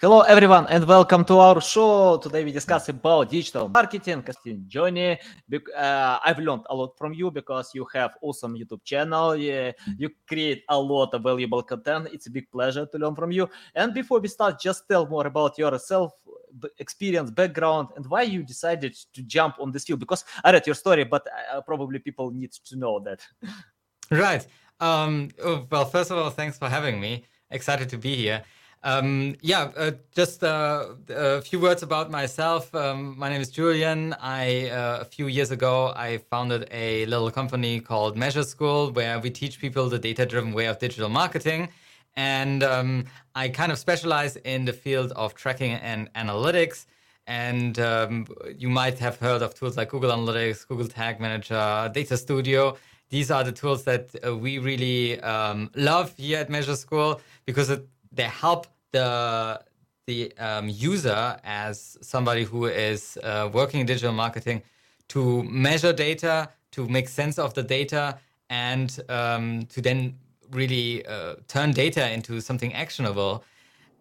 Hello everyone and welcome to our show. Today we discuss about digital marketing. Christine Johnny, uh, I've learned a lot from you because you have awesome YouTube channel. Yeah, you create a lot of valuable content. It's a big pleasure to learn from you. And before we start, just tell more about yourself, experience, background, and why you decided to jump on this field. Because I read your story, but uh, probably people need to know that. Right. Um, oh, well, first of all, thanks for having me. Excited to be here. Um, yeah, uh, just uh, a few words about myself. Um, my name is Julian. I uh, a few years ago I founded a little company called Measure School, where we teach people the data-driven way of digital marketing. And um, I kind of specialize in the field of tracking and analytics. And um, you might have heard of tools like Google Analytics, Google Tag Manager, Data Studio. These are the tools that uh, we really um, love here at Measure School because it they help the the um, user as somebody who is uh, working in digital marketing to measure data, to make sense of the data, and um, to then really uh, turn data into something actionable.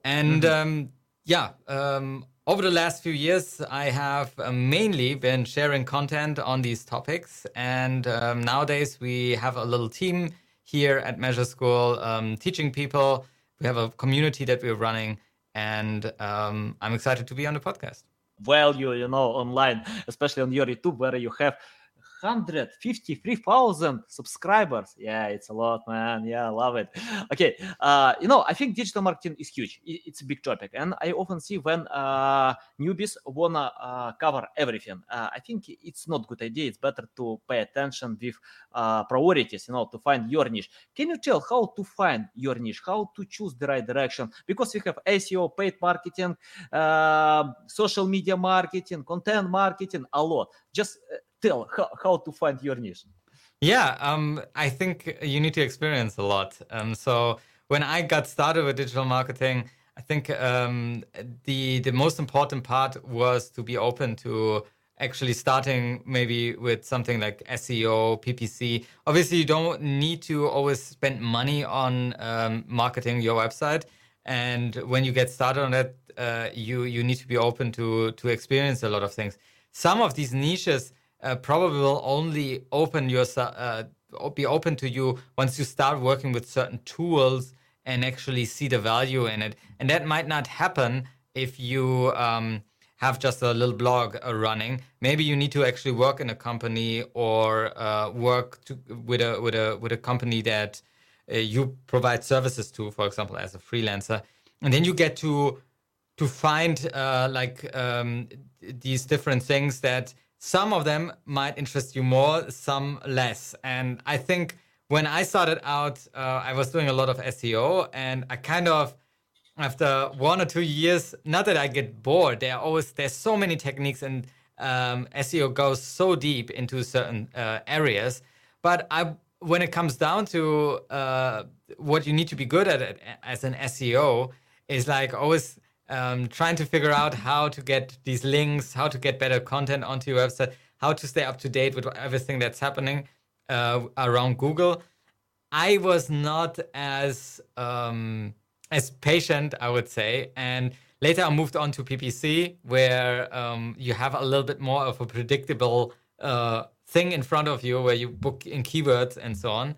And mm-hmm. um, yeah, um, over the last few years, I have uh, mainly been sharing content on these topics. And um, nowadays, we have a little team here at Measure School um, teaching people we have a community that we're running, and um, I'm excited to be on the podcast. Value, you know, online, especially on your YouTube, where you have 153,000 subscribers. Yeah, it's a lot, man. Yeah, I love it. Okay, uh, you know, I think digital marketing is huge. It's a big topic, and I often see when uh, newbies wanna uh, cover everything. Uh, I think it's not good idea. It's better to pay attention with uh, priorities. You know, to find your niche. Can you tell how to find your niche? How to choose the right direction? Because we have SEO, paid marketing, uh, social media marketing, content marketing, a lot. Just tell how, how to find your niche? Yeah um, i think you need to experience a lot. Um, so when i got started with digital marketing i think um, the the most important part was to be open to actually starting maybe with something like seo ppc obviously you don't need to always spend money on um, marketing your website. And when you get started on that uh, you you need to be open to to experience a lot of things. Some of these niches uh, probably will only open your uh, be open to you once you start working with certain tools and actually see the value in it. And that might not happen if you um, have just a little blog uh, running. Maybe you need to actually work in a company or uh, work to, with a with a with a company that uh, you provide services to, for example, as a freelancer, and then you get to to find uh, like um, these different things that some of them might interest you more, some less. And I think when I started out, uh, I was doing a lot of SEO, and I kind of after one or two years, not that I get bored. There are always there's so many techniques, and um, SEO goes so deep into certain uh, areas. But I, when it comes down to uh, what you need to be good at as an SEO, is like always um, trying to figure out how to get these links, how to get better content onto your website, how to stay up to date with everything that's happening uh, around Google. I was not as um, as patient, I would say, and later I moved on to PPC, where um, you have a little bit more of a predictable uh, thing in front of you, where you book in keywords and so on.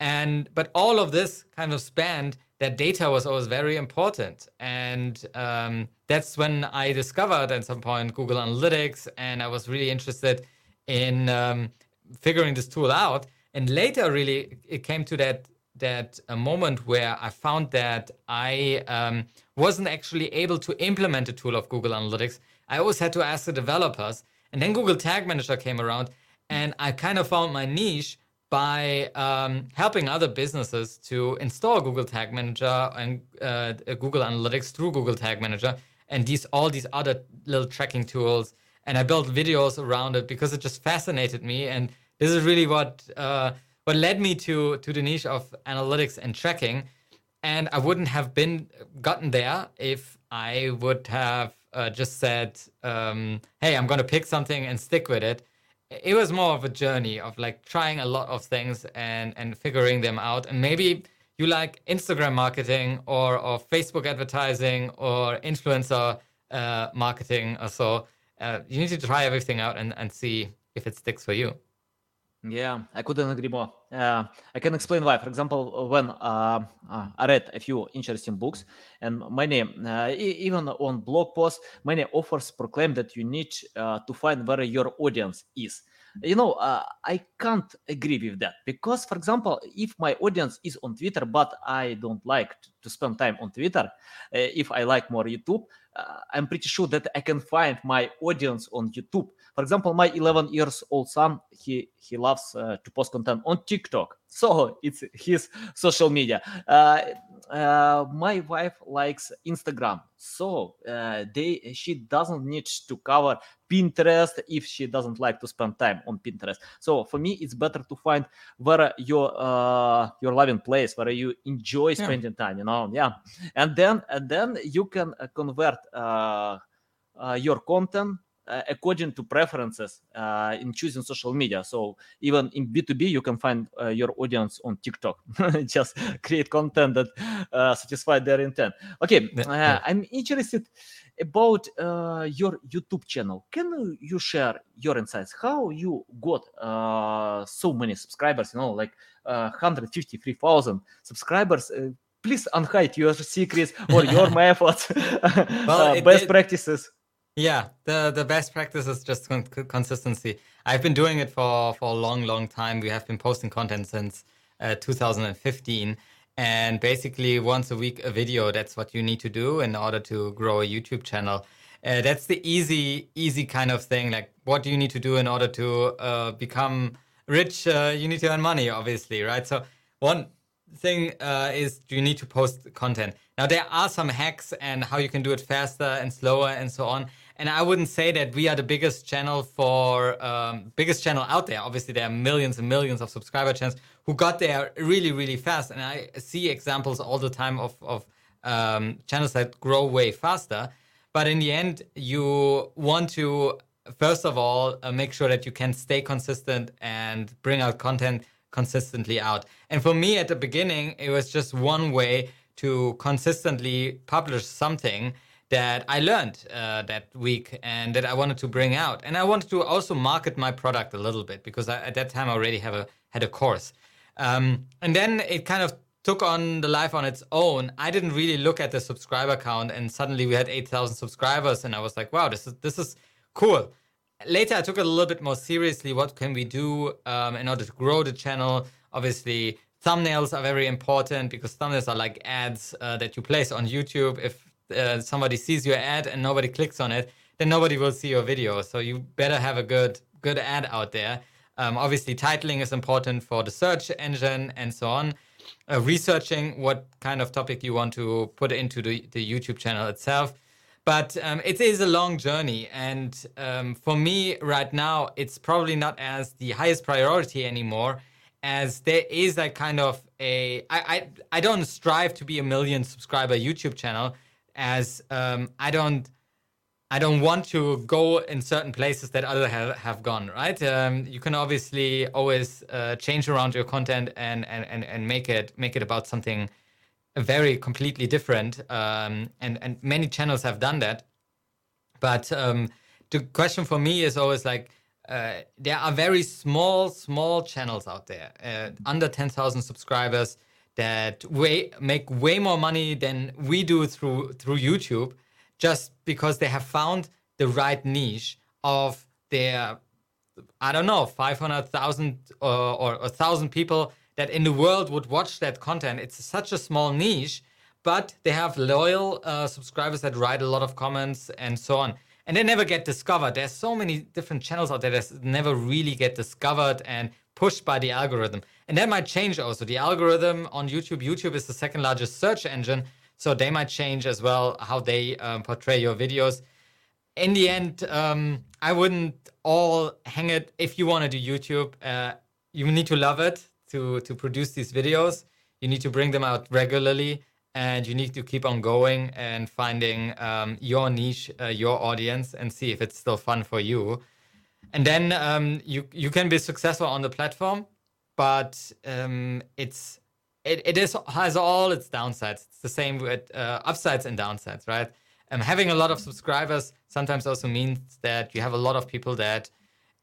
And but all of this kind of spanned that data was always very important. And um, that's when I discovered at some point Google Analytics, and I was really interested in um, figuring this tool out. And later, really, it came to that that a moment where I found that I um, wasn't actually able to implement the tool of Google Analytics. I always had to ask the developers. And then Google Tag Manager came around, and I kind of found my niche by um, helping other businesses to install Google Tag Manager and uh, Google Analytics through Google Tag Manager and these all these other little tracking tools. And I built videos around it because it just fascinated me. And this is really what uh, what led me to to the niche of analytics and tracking. and I wouldn't have been gotten there if I would have uh, just said, um, "Hey, I'm going to pick something and stick with it." It was more of a journey of like trying a lot of things and and figuring them out. And maybe you like Instagram marketing or or Facebook advertising or influencer uh, marketing or so. Uh, you need to try everything out and, and see if it sticks for you. Yeah, I couldn't agree more. Uh, I can explain why. For example, when uh, uh, I read a few interesting books, and many, uh, even on blog posts, many authors proclaim that you need uh, to find where your audience is. You know, uh, I can't agree with that because, for example, if my audience is on Twitter, but I don't like to spend time on Twitter, if I like more YouTube, I'm pretty sure that I can find my audience on YouTube for example, my 11 years old son, he he loves uh, to post content on TikTok. So it's his social media. Uh, uh, my wife likes Instagram, so uh, they she doesn't need to cover Pinterest if she doesn't like to spend time on Pinterest. So for me, it's better to find where your uh, your loving place, where you enjoy spending yeah. time. You know, yeah, and then and then you can uh, convert your content uh, according to preferences uh, in choosing social media. So even in B2B, you can find uh, your audience on TikTok. Just create content that uh, satisfy their intent. Okay, uh, I'm interested about uh, your YouTube channel. Can you share your insights? How you got so many subscribers? You know, like 153,000 subscribers please unhide your secrets or your methods, well, it, best it, practices. Yeah, the the best practice is just con- consistency. I've been doing it for for a long, long time. We have been posting content since uh, 2015, and basically once a week a video. That's what you need to do in order to grow a YouTube channel. Uh, that's the easy, easy kind of thing. Like, what do you need to do in order to uh, become rich? Uh, you need to earn money, obviously, right? So one thing uh, is you need to post content. Now there are some hacks and how you can do it faster and slower and so on and I wouldn't say that we are the biggest channel for um, biggest channel out there. Obviously, there are millions and millions of subscriber channels who got there really, really fast, and I see examples all the time of of um, channels that grow way faster. But in the end, you want to first of all uh, make sure that you can stay consistent and bring out content consistently out. And for me, at the beginning, it was just one way to consistently publish something that I learned uh, that week and that I wanted to bring out. And I wanted to also market my product a little bit because I, at that time I already have a had a course. Um, and then it kind of took on the life on its own. I didn't really look at the subscriber count, and suddenly we had eight thousand subscribers, and I was like, wow, this is this is cool. Later, I took it a little bit more seriously. What can we do um, in order to grow the channel? Obviously, thumbnails are very important because thumbnails are like ads uh, that you place on YouTube. If uh, somebody sees your ad and nobody clicks on it, then nobody will see your video. So you better have a good good ad out there. Um, obviously, titling is important for the search engine and so on. Uh, researching what kind of topic you want to put into the, the YouTube channel itself. But um, it is a long journey. And um, for me, right now, it's probably not as the highest priority anymore, as there is a kind of a. I, I, I don't strive to be a million subscriber YouTube channel as um, I don't I don't want to go in certain places that other have, have gone, right? Um, you can obviously always uh, change around your content and, and, and, and make it make it about something very completely different. Um, and, and many channels have done that. But um, the question for me is always like, uh, there are very small, small channels out there, uh, under 10,000 subscribers, that way make way more money than we do through through YouTube just because they have found the right niche of their I don't know 500,000 or, or 1,000 people that in the world would watch that content. It's such a small niche, but they have loyal uh, subscribers that write a lot of comments and so on. And they never get discovered. There's so many different channels out there that never really get discovered and pushed by the algorithm. And that might change also. The algorithm on YouTube, YouTube is the second largest search engine. So they might change as well how they um, portray your videos. In the end, um, I wouldn't all hang it. If you want to do YouTube, uh, you need to love it to, to produce these videos. You need to bring them out regularly and you need to keep on going and finding um, your niche, uh, your audience, and see if it's still fun for you. And then um, you you can be successful on the platform, but um, it's it, it is has all its downsides. It's the same with uh, upsides and downsides, right? Um, having a lot of subscribers sometimes also means that you have a lot of people that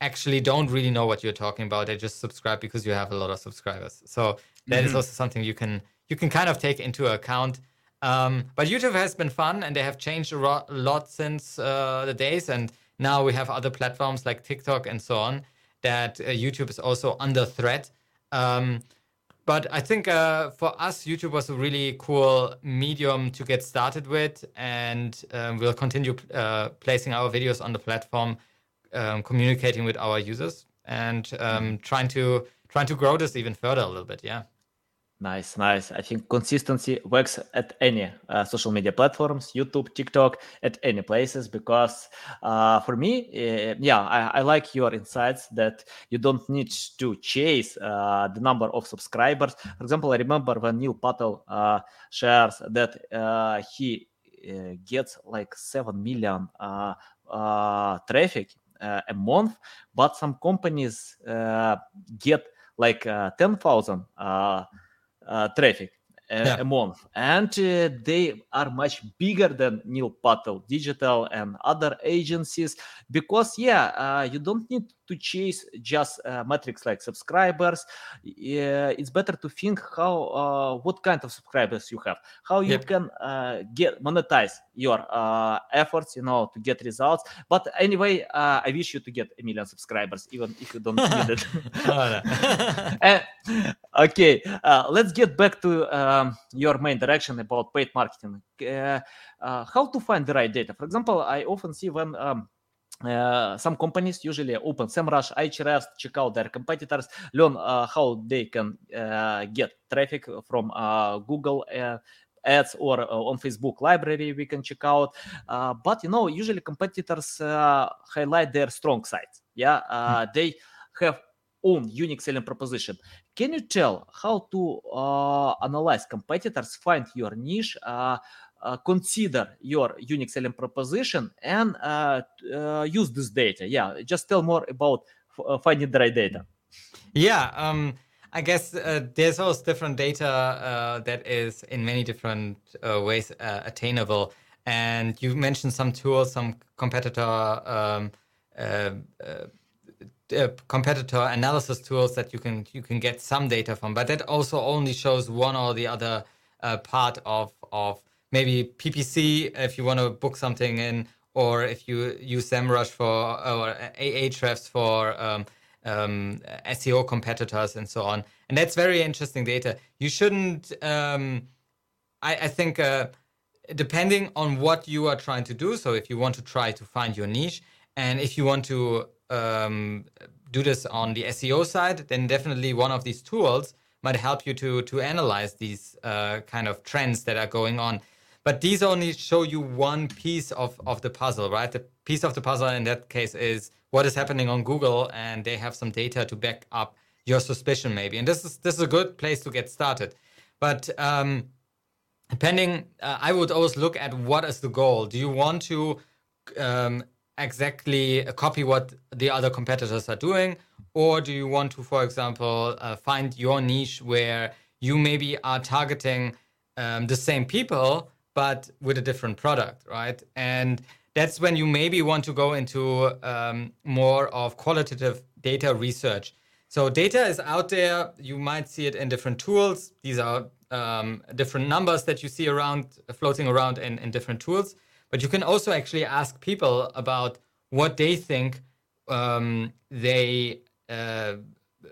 actually don't really know what you're talking about. They just subscribe because you have a lot of subscribers. So that mm-hmm. is also something you can you can kind of take into account. Um, but YouTube has been fun, and they have changed a ro- lot since uh, the days. And now we have other platforms like TikTok and so on that uh, YouTube is also under threat. Um, but I think uh, for us, YouTube was a really cool medium to get started with, and um, we'll continue uh, placing our videos on the platform, um, communicating with our users, and um, mm-hmm. trying to trying to grow this even further a little bit. Yeah. Nice, nice. I think consistency works at any uh, social media platforms, YouTube, TikTok, at any places. Because uh, for me, uh, yeah, I, I, like your insights that you don't need to chase uh, the number of subscribers. For example, I remember when Neil Patel uh, shares that uh, he gets like seven million traffic a month, but some companies get like ten thousand uh, traffic a, yeah. a month, and uh, they are much bigger than Neil Patel Digital and other agencies because yeah, uh, you don't need to chase just uh, metrics like subscribers. it's better to think how uh, what kind of subscribers you have, how you yep. can uh, get monetize your uh, efforts, you know, to get results. But anyway, uh, I wish you to get a million subscribers, even if you don't need it. and, okay, let's get back to um, your main direction about paid marketing. how to find the right data? For example, I often see when um, uh, some companies usually open SEMrush, Ahrefs, check out their competitors, learn uh, how they can uh, get traffic from Google ads or on Facebook library we can check out. but you know, usually competitors highlight their strong sides. Yeah, mm-hmm. they have own unique selling proposition. Can you tell how to uh, analyze competitors, find your niche, uh, consider your unique selling proposition and uh, uh, use this data. Yeah, just tell more about finding the right data. Yeah, um, I guess uh, there's also different data uh, that is in many different uh, ways attainable. And you mentioned some tools, some competitor um, competitor analysis tools that you can you can get some data from, but that also only shows one or the other part of of maybe PPC if you want to book something in, or if you use SEMrush for or Ahrefs for um, um, SEO competitors and so on. And that's very interesting data. You shouldn't. Um, I, I, think uh, depending on what you are trying to do. So if you want to try to find your niche, and if you want to um, do this on the SEO side, then definitely one of these tools might help you to to analyze these uh, kind of trends that are going on. But these only show you one piece of, of the puzzle, right? The piece of the puzzle in that case is what is happening on Google, and they have some data to back up your suspicion, maybe. And this is this is a good place to get started. But um, depending, uh, I would always look at what is the goal. Do you want to um, exactly copy what the other competitors are doing, or do you want to, for example, uh, find your niche where you maybe are targeting um, the same people? But with a different product, right? And that's when you maybe want to go into um, more of qualitative data research. So data is out there. You might see it in different tools. These are um, different numbers that you see around, floating around in, in different tools. But you can also actually ask people about what they think um, they uh,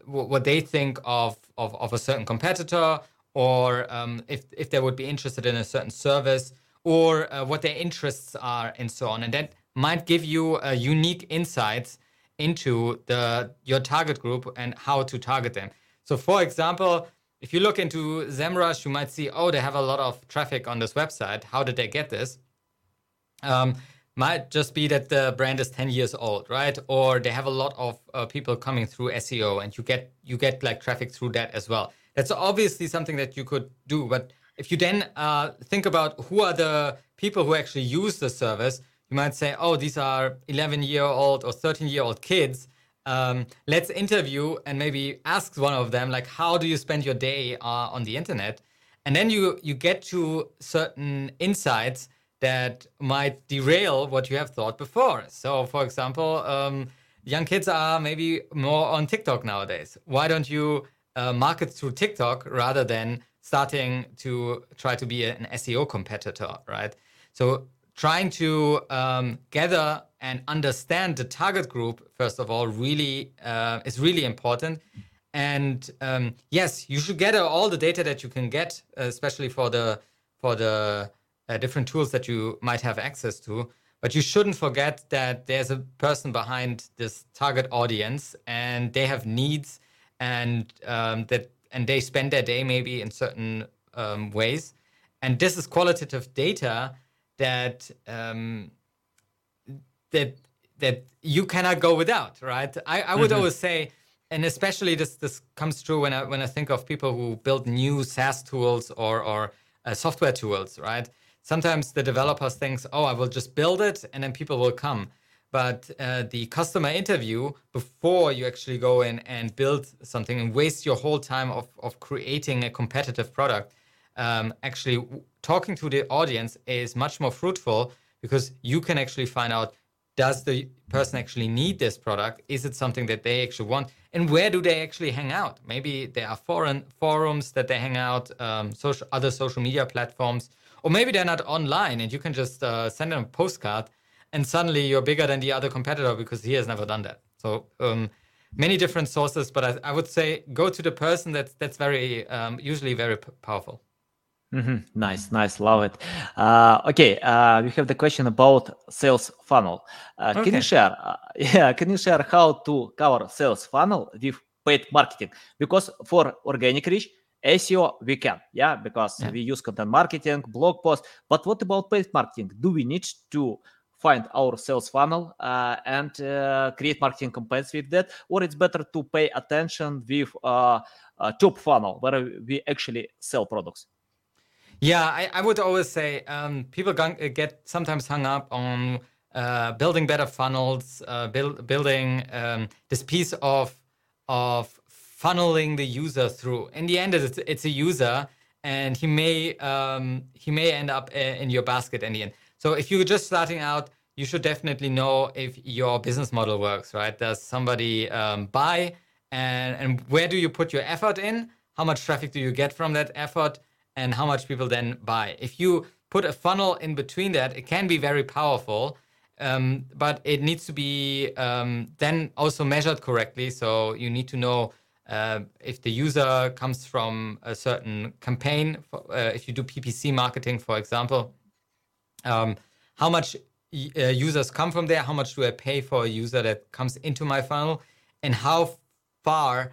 what they think of, of of a certain competitor or um, if if they would be interested in a certain service, or uh, what their interests are, and so on. And that might give you uh, unique insights into the your target group and how to target them. So, for example, if you look into SEMrush, you might see, oh, they have a lot of traffic on this website. How did they get this? Um, might just be that the brand is 10 years old, right? Or they have a lot of uh, people coming through SEO, and you get you get like traffic through that as well. That's obviously something that you could do, but if you then uh, think about who are the people who actually use the service, you might say, oh, these are 11 year old or 13 year old kids. Um, let's interview and maybe ask one of them, like, how do you spend your day uh, on the internet? And then you you get to certain insights that might derail what you have thought before. So, for example, um, young kids are maybe more on TikTok nowadays. Why don't you uh, market through TikTok rather than starting to try to be an SEO competitor, right? So trying to um, gather and understand the target group first of all really uh, is really important. And um, yes, you should gather all the data that you can get, especially for the for the uh, different tools that you might have access to. But you shouldn't forget that there's a person behind this target audience, and they have needs, and um, that and they spend their day maybe in certain um, ways. And this is qualitative data that um, that that you cannot go without, right? I, I would mm-hmm. always say, and especially this this comes true when I when I think of people who build new SaaS tools or or uh, software tools, right? Sometimes the developers thinks, oh, I will just build it and then people will come. But uh, the customer interview before you actually go in and build something and waste your whole time of, of creating a competitive product, um, actually talking to the audience is much more fruitful because you can actually find out does the person actually need this product? Is it something that they actually want? And where do they actually hang out? Maybe there are foreign forums that they hang out, um, social other social media platforms, or maybe they're not online and you can just uh, send them a postcard and suddenly you're bigger than the other competitor because he has never done that. So um, many different sources, but I, I, would say go to the person that's that's very um, usually very p- powerful. Mm-hmm. Nice, nice, love it. Uh, okay, uh, we have the question about sales funnel. Uh, okay. Can you share? Uh, yeah, can you share how to cover sales funnel with paid marketing? Because for organic reach, SEO we can, yeah, because yeah. we use content marketing, blog post. But what about paid marketing? Do we need to find our sales funnel uh, and uh, create marketing campaigns with that, or it's better to pay attention with uh, top funnel where we actually sell products? Yeah, I, I would always say um, people get sometimes hung up on uh, building better funnels, uh, build, building um, this piece of of funneling the user through. In the end, it's, it's a user, and he may um, he may end up uh, in your basket in the end. So if you're just starting out, you should definitely know if your business model works. Right? Does somebody um, buy, and and where do you put your effort in? How much traffic do you get from that effort? and how much people then buy. If you put a funnel in between that, it can be very powerful, um, but it needs to be um, then also measured correctly. So you need to know uh, if the user comes from a certain campaign, for, uh, if you do PPC marketing, for example, um, how much uh, users come from there, how much do I pay for a user that comes into my funnel, and how far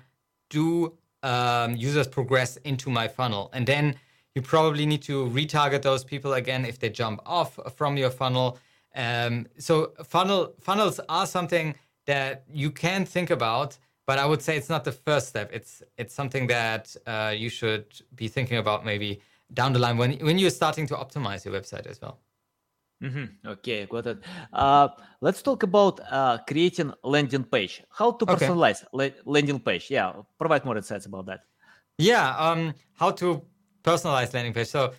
do um, users progress into my funnel. And then you probably need to retarget those people again if they jump off from your funnel. Um, so funnel funnels are something that you can think about, but I would say it's not the first step. It's it's something that uh, you should be thinking about maybe down the line when when you're starting to optimize your website as well. Mm-hmm. Okay, got it. Uh, let's talk about uh, creating landing page. How to personalize okay. la- landing page? Yeah, provide more insights about that. Yeah, um, how to personalize landing page. So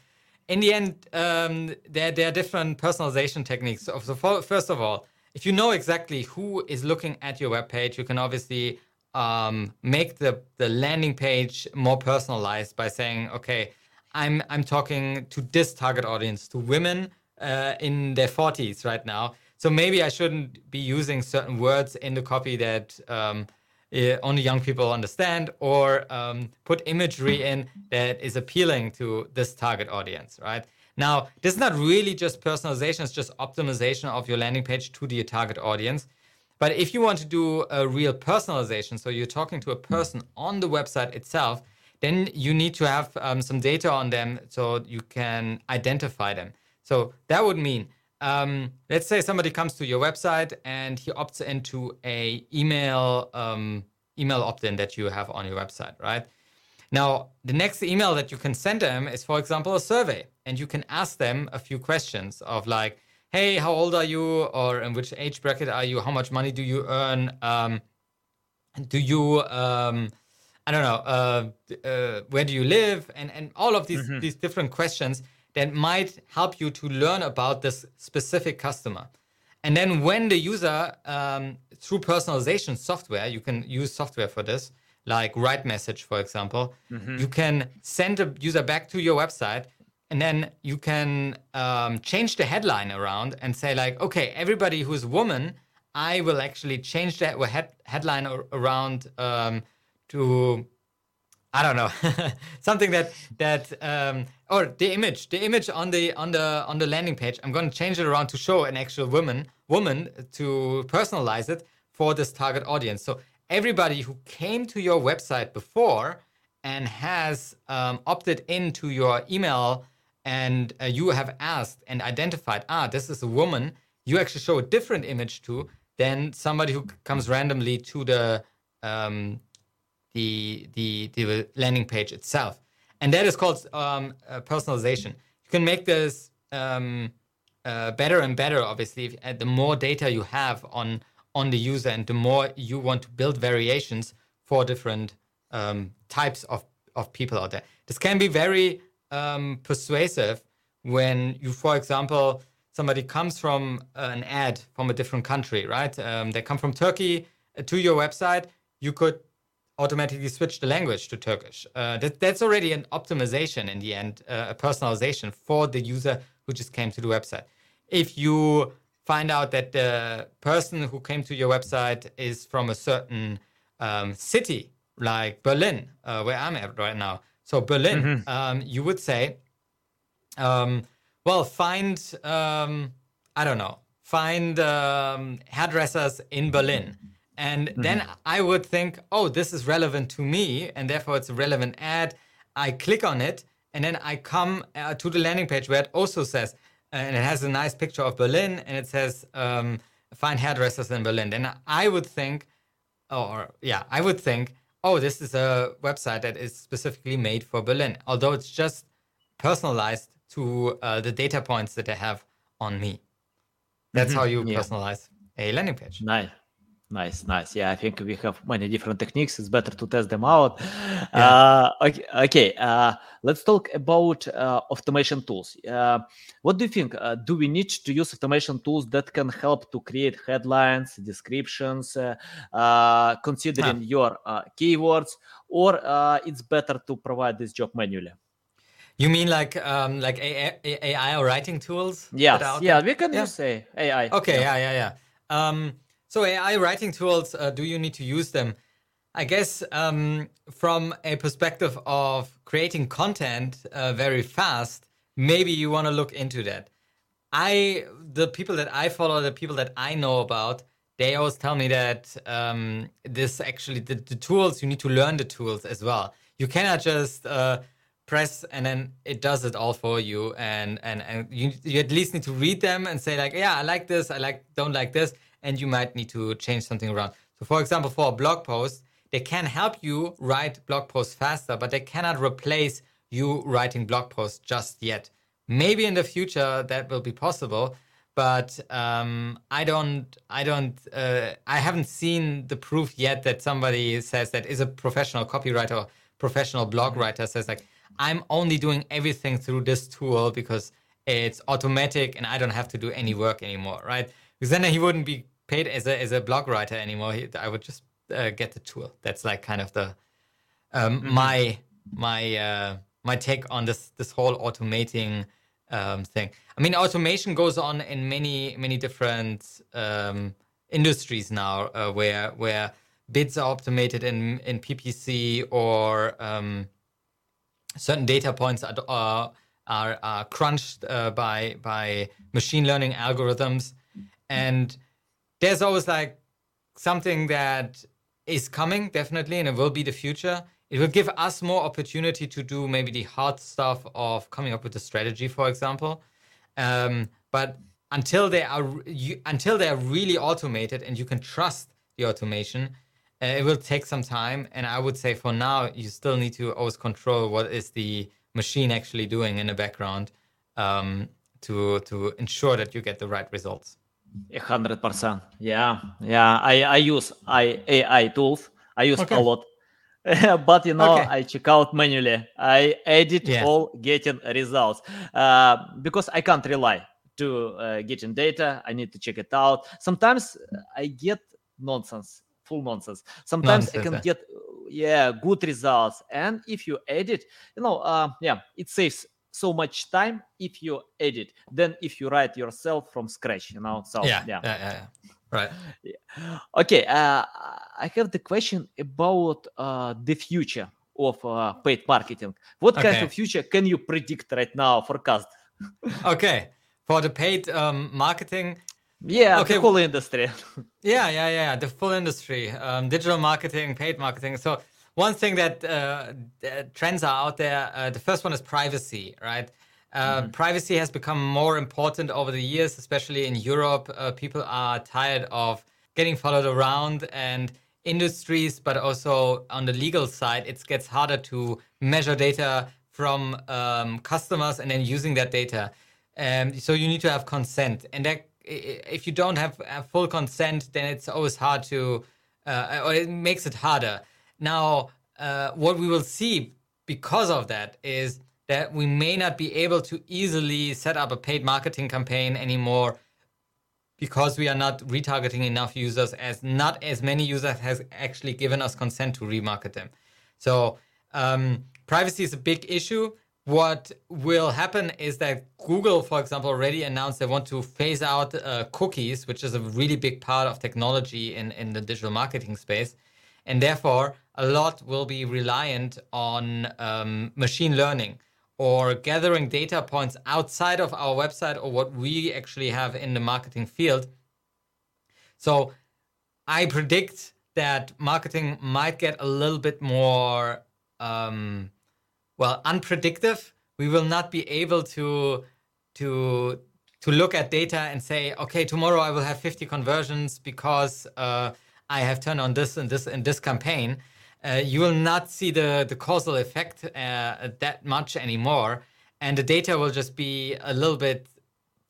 in the end, um, there, there are different personalization techniques. So, for, first of all, if you know exactly who is looking at your web page, you can obviously um, make the, the landing page more personalized by saying, okay, I'm I'm talking to this target audience, to women uh, in their 40s right now. So maybe I shouldn't be using certain words in the copy that um, uh, only young people understand, or um, put imagery in that is appealing to this target audience, right? Now, this is not really just personalization, it's just optimization of your landing page to the target audience. But if you want to do a real personalization, so you're talking to a person on the website itself, then you need to have um, some data on them so you can identify them. So that would mean, um, let's say somebody comes to your website and he opts into a email um, email opt-in that you have on your website, right? now, the next email that you can send them is, for example, a survey, and you can ask them a few questions of like, "Hey, how old are you? Or in which age bracket are you? How much money do you earn? Um, do you um, I don't know, uh, uh, where do you live, and and all of these mm-hmm. these different questions that might help you to learn about this specific customer. And then when the user, um, through personalization software, you can use software for this, like RightMessage, for example, mm-hmm. you can send a user back to your website and then you can um, change the headline around and say like, okay, everybody who's a woman, I will actually change that head- headline around um, to I don't know something that that um, or the image the image on the on the on the landing page I'm going to change it around to show an actual woman woman to personalize it for this target audience so everybody who came to your website before and has um, opted into your email and uh, you have asked and identified ah this is a woman you actually show a different image to than somebody who comes randomly to the um, the, the, the landing page itself. And that is called um, uh, personalization. You can make this um, uh, better and better, obviously, if, uh, the more data you have on, on the user and the more you want to build variations for different um, types of, of people out there. This can be very um, persuasive when you, for example, somebody comes from an ad from a different country, right? Um, they come from Turkey uh, to your website. You could automatically switch the language to Turkish. Uh, that, that's already an optimization in the end, uh, a personalization for the user who just came to the website. If you find out that the person who came to your website is from a certain um, city, like Berlin, uh, where I'm at right now. So Berlin, mm-hmm. um, you would say, um, well, find um, I don't know, find um, hairdressers in Berlin and mm-hmm. then I would think, oh, this is relevant to me, and therefore it's a relevant ad. I click on it, and then I come uh, to the landing page where it also says, uh, and it has a nice picture of Berlin, and it says, um, find hairdressers in Berlin. Then I would think, or yeah, I would think, oh, this is a website that is specifically made for Berlin, although it's just personalized to uh, the data points that I have on me. That's mm-hmm. how you yeah. personalize a landing page. Nice. Nice, nice. Yeah, I think we have many different techniques. It's better to test them out. Yeah. Uh, okay, okay. Uh, let's talk about uh, automation tools. Uh, what do you think? Uh, do we need to use automation tools that can help to create headlines, descriptions, uh, considering your keywords, or it's better to provide this job manually? You mean like um, like AI, AI or writing tools? Yes, yeah, we can yeah. use AI. Okay, yeah, yeah, yeah. yeah. Um, so AI writing tools, uh, do you need to use them? I guess um, from a perspective of creating content uh, very fast, maybe you want to look into that. I the people that I follow, the people that I know about, they always tell me that um, this actually the, the, tools you need to learn the tools as well. You cannot just uh, press and then it does it all for you, and and and you you at least need to read them and say like, yeah, I like this, I like don't like this, and you might need to change something around. So, for example, for a blog post, they can help you write blog posts faster, but they cannot replace you writing blog posts just yet. Maybe in the future that will be possible, but um, I don't, I don't, uh, I haven't seen the proof yet that somebody says that is a professional copywriter, professional blog mm-hmm. writer says like, I'm only doing everything through this tool because it's automatic and I don't have to do any work anymore, right? Because then he wouldn't be paid as a as a blog writer anymore. I would just uh, get the tool. That's like kind of the um, mm-hmm. my my uh, my take on this this whole automating um, thing. I mean, automation goes on in many many different um, industries now, uh, where where bids are automated in in PPC or um, certain data points are are, are, are crunched uh, by by machine learning algorithms, and there's always like something that is coming definitely and it will be the future. It will give us more opportunity to do maybe the hard stuff of coming up with a strategy for example. Um, but until they are you, until they are really automated and you can trust the automation Uh, it will take some time, and I would say for now you still need to always control what is the machine actually doing in the background um, to to ensure that you get the right results. Hundred percent. Yeah, yeah. I I use I AI tools. I use okay. a lot, but you know okay. I check out manually. I edit yeah. all getting results uh, because I can't rely to uh, getting data. I need to check it out. Sometimes I get nonsense, full nonsense. Sometimes nonsense. I can get yeah good results. And if you edit, you know, uh, yeah, it saves so much time if you edit than if you write yourself from scratch. You know, so yeah, yeah, yeah. yeah. Right. Yeah. Okay. Uh, I have the question about uh, the future of uh, paid marketing. What okay. kind of future can you predict right now? Forecast. okay for the paid um, marketing. Yeah, okay. the whole industry. yeah, yeah, yeah, the full industry, um, digital marketing, paid marketing. So one thing that uh, trends are out there. Uh, the first one is privacy, right? Uh, mm-hmm. Privacy has become more important over the years, especially in Europe. Uh, people are tired of getting followed around, and industries, but also on the legal side, it gets harder to measure data from um, customers and then using that data. Um, so you need to have consent, and that, if you don't have full consent, then it's always hard to, uh, or it makes it harder. Now, uh, what we will see because of that is that we may not be able to easily set up a paid marketing campaign anymore because we are not retargeting enough users as not as many users has actually given us consent to remarket them so um, privacy is a big issue what will happen is that Google, for example, already announced they want to phase out uh, cookies, which is a really big part of technology in, in the digital marketing space. And therefore, a lot will be reliant on um, machine learning or gathering data points outside of our website or what we actually have in the marketing field. So I predict that marketing might get a little bit more. Um, well unpredictable we will not be able to to to look at data and say okay tomorrow i will have 50 conversions because uh, i have turned on this and this and this campaign uh, you will not see the the causal effect uh, that much anymore and the data will just be a little bit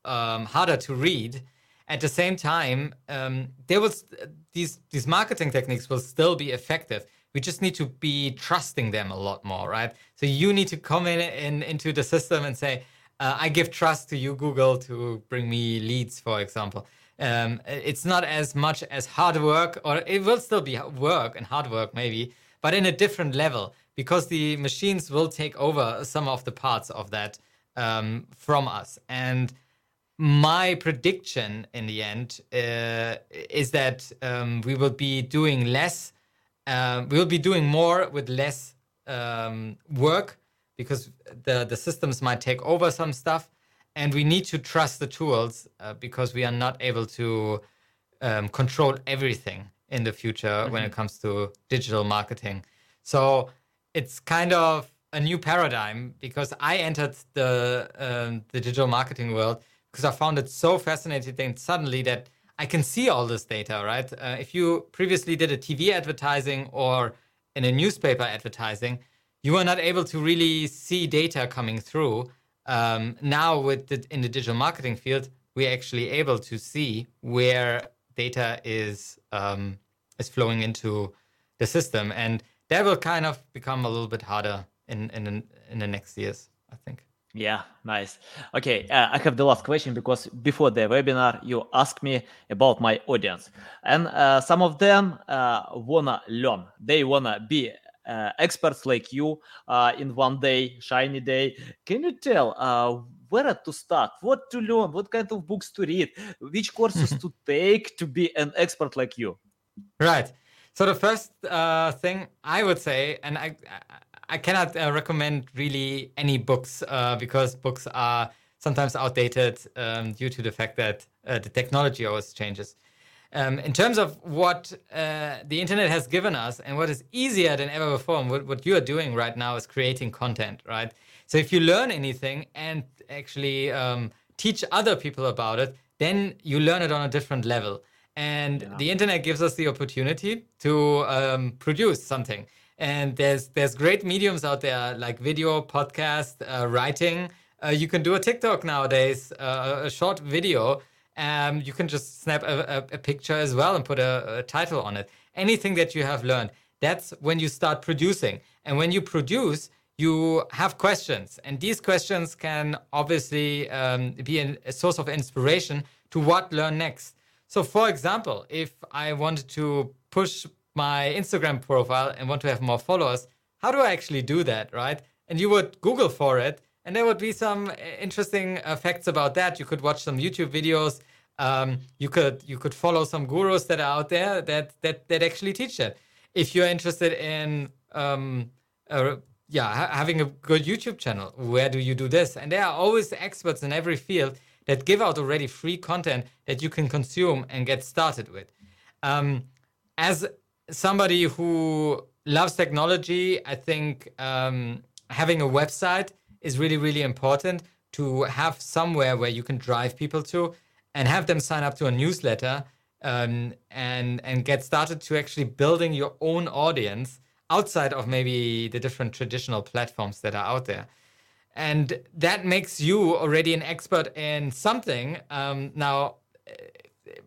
um, harder to read at the same time um, there was these these marketing techniques will still be effective we just need to be trusting them a lot more, right? So you need to come in, in into the system and say, uh, I give trust to you, Google, to bring me leads, for example. Um, it's not as much as hard work, or it will still be work and hard work, maybe, but in a different level because the machines will take over some of the parts of that um, from us. And my prediction in the end uh, is that um, we will be doing less um, we'll be doing more with less um, work because the the systems might take over some stuff, and we need to trust the tools uh, because we are not able to um, control everything in the future mm-hmm. when it mm-hmm. comes to digital marketing. So it's kind of a new paradigm because I entered the um, the digital marketing world because I found it so fascinating suddenly that I can see all this data, right? Uh, if you previously did a TV advertising or in a newspaper advertising, you were not able to really see data coming through. Um, now, with the, in the digital marketing field, we're actually able to see where data is um, is flowing into the system, and that will kind of become a little bit harder in in in the next years, I think. Yeah, nice. Okay, uh, I have the last question because before the webinar, you asked me about my audience, and uh, some of them uh, wanna learn. They wanna be experts like you uh, in one day, shiny day. Can you tell uh, where to start, what to learn, what kind of books to read, which courses to take to be an expert like you? Right. So the first thing I would say, and I I cannot uh, recommend really any books uh, because books are sometimes outdated um, due to the fact that uh, the technology always changes. Um, in terms of what uh, the internet has given us and what is easier than ever before, and what, what you are doing right now is creating content, right? So if you learn anything and actually um, teach other people about it, then you learn it on a different level. and Yeah. the internet gives us the opportunity to um, produce something. And there's there's great mediums out there like video, podcast, uh, writing. Uh, you can do a TikTok nowadays, uh, a short video. Um, you can just snap a, a, a picture as well and put a, a title on it. Anything that you have learned. That's when you start producing. And when you produce, you have questions, and these questions can obviously um, be an, a source of inspiration to what learn next. So, for example, if I wanted to push my Instagram profile and want to have more followers, how do I actually do that, right? And you would Google for it, and there would be some uh, interesting facts about that. You could watch some YouTube videos. Um, you could you could follow some gurus that are out there that that that actually teach that. If you're interested in um, uh, yeah, ha- having a good YouTube channel. Where do you do this? And there are always experts in every field that give out already free content that you can consume and get started with. Um, as somebody who loves technology, I think um, having a website is really, really important to have somewhere where you can drive people to and have them sign up to a newsletter um, and and get started to actually building your own audience outside of maybe the different traditional platforms that are out there. And that makes you already an expert in something um, now uh,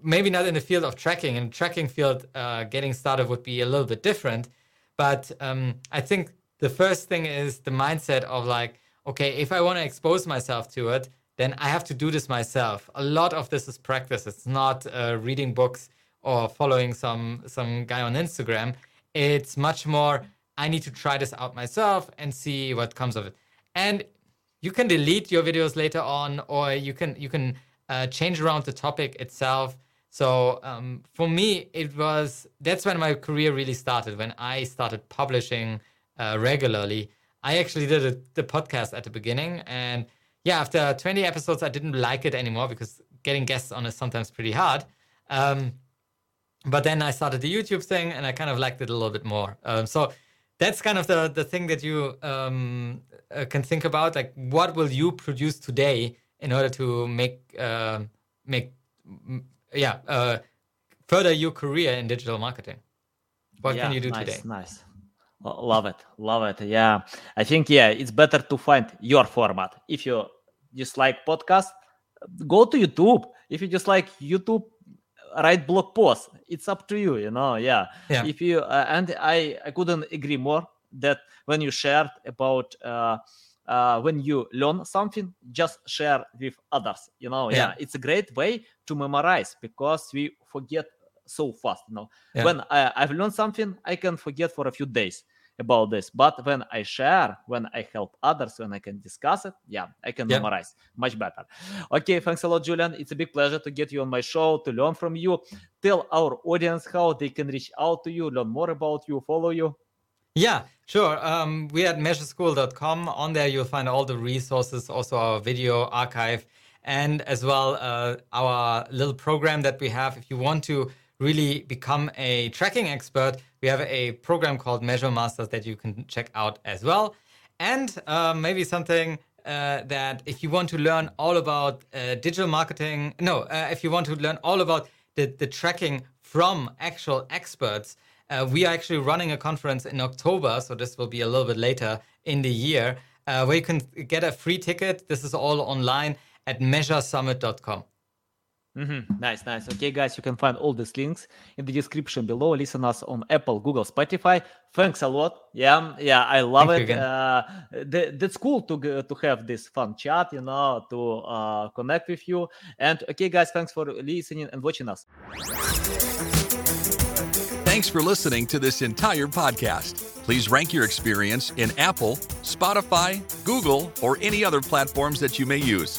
maybe not in the field of tracking in the tracking field uh, getting started would be a little bit different but um, i think the first thing is the mindset of like okay if i want to expose myself to it then i have to do this myself. A lot of this is practice. It's not uh, reading books or following some some guy on instagram. It's much more i need to try this out myself and see what comes of it. And you can delete your videos later on or you can you can uh, change around the topic itself. So um, for me it was that's when my career really started when i started publishing uh, regularly i actually did a, the podcast at the beginning and yeah after 20 episodes i didn't like it anymore because getting guests on is sometimes pretty hard um, but then I started the YouTube thing, and I kind of liked it a little bit more. Um, so that's kind of the the thing that you um, uh, can think about. Like, what will you produce today in order to make uh, make mm, yeah uh, further your career in digital marketing? What yeah, can you do nice, today? Nice. Lo- Love it. Love it. Yeah. I think, yeah, it's better to find your format. If you dislike podcast, go to YouTube. If you dislike YouTube, write blog posts. It's up to you, you know. Yeah. Yeah. If you, uh, and I, I couldn't agree more that when you shared about, uh, uh, when you learn something, just share with others. You know, yeah. Yeah. it's a great way to memorize because we forget so fast. You know, Yeah. when I, I've learned something, I can forget for a few days about this. But when I share, when I help others, when I can discuss it, yeah, I can Yeah. memorize much better. Okay, thanks a lot, Julian. It's a big pleasure to get you on my show to learn from you. Tell our audience how they can reach out to you, learn more about you, follow you. Yeah, sure. Um, we at measureschool.com. On there, you'll find all the resources, also our video archive, and as well uh, our little program that we have. If you want to really become a tracking expert, we have a program called Measure Masters that you can check out as well. And uh, maybe something uh, that if you want to learn all about uh, digital marketing, no, uh, if you want to learn all about the, the tracking from actual experts, uh, we are actually running a conference in October, so this will be a little bit later in the year, uh, where you can get a free ticket. This is all online at measuresummit.com. Mhm. Nice, nice. Okay, guys, you can find all these links in the description below. Listen us on Apple, Google, Spotify. Thanks a lot. Yeah, yeah, I love Thank it. Uh, th- that's cool to g- to have this fun chat, you know, to uh, connect with you. And okay, guys, thanks for listening and watching us. Thanks for listening to this entire podcast. Please rank your experience in Apple, Spotify, Google, or any other platforms that you may use.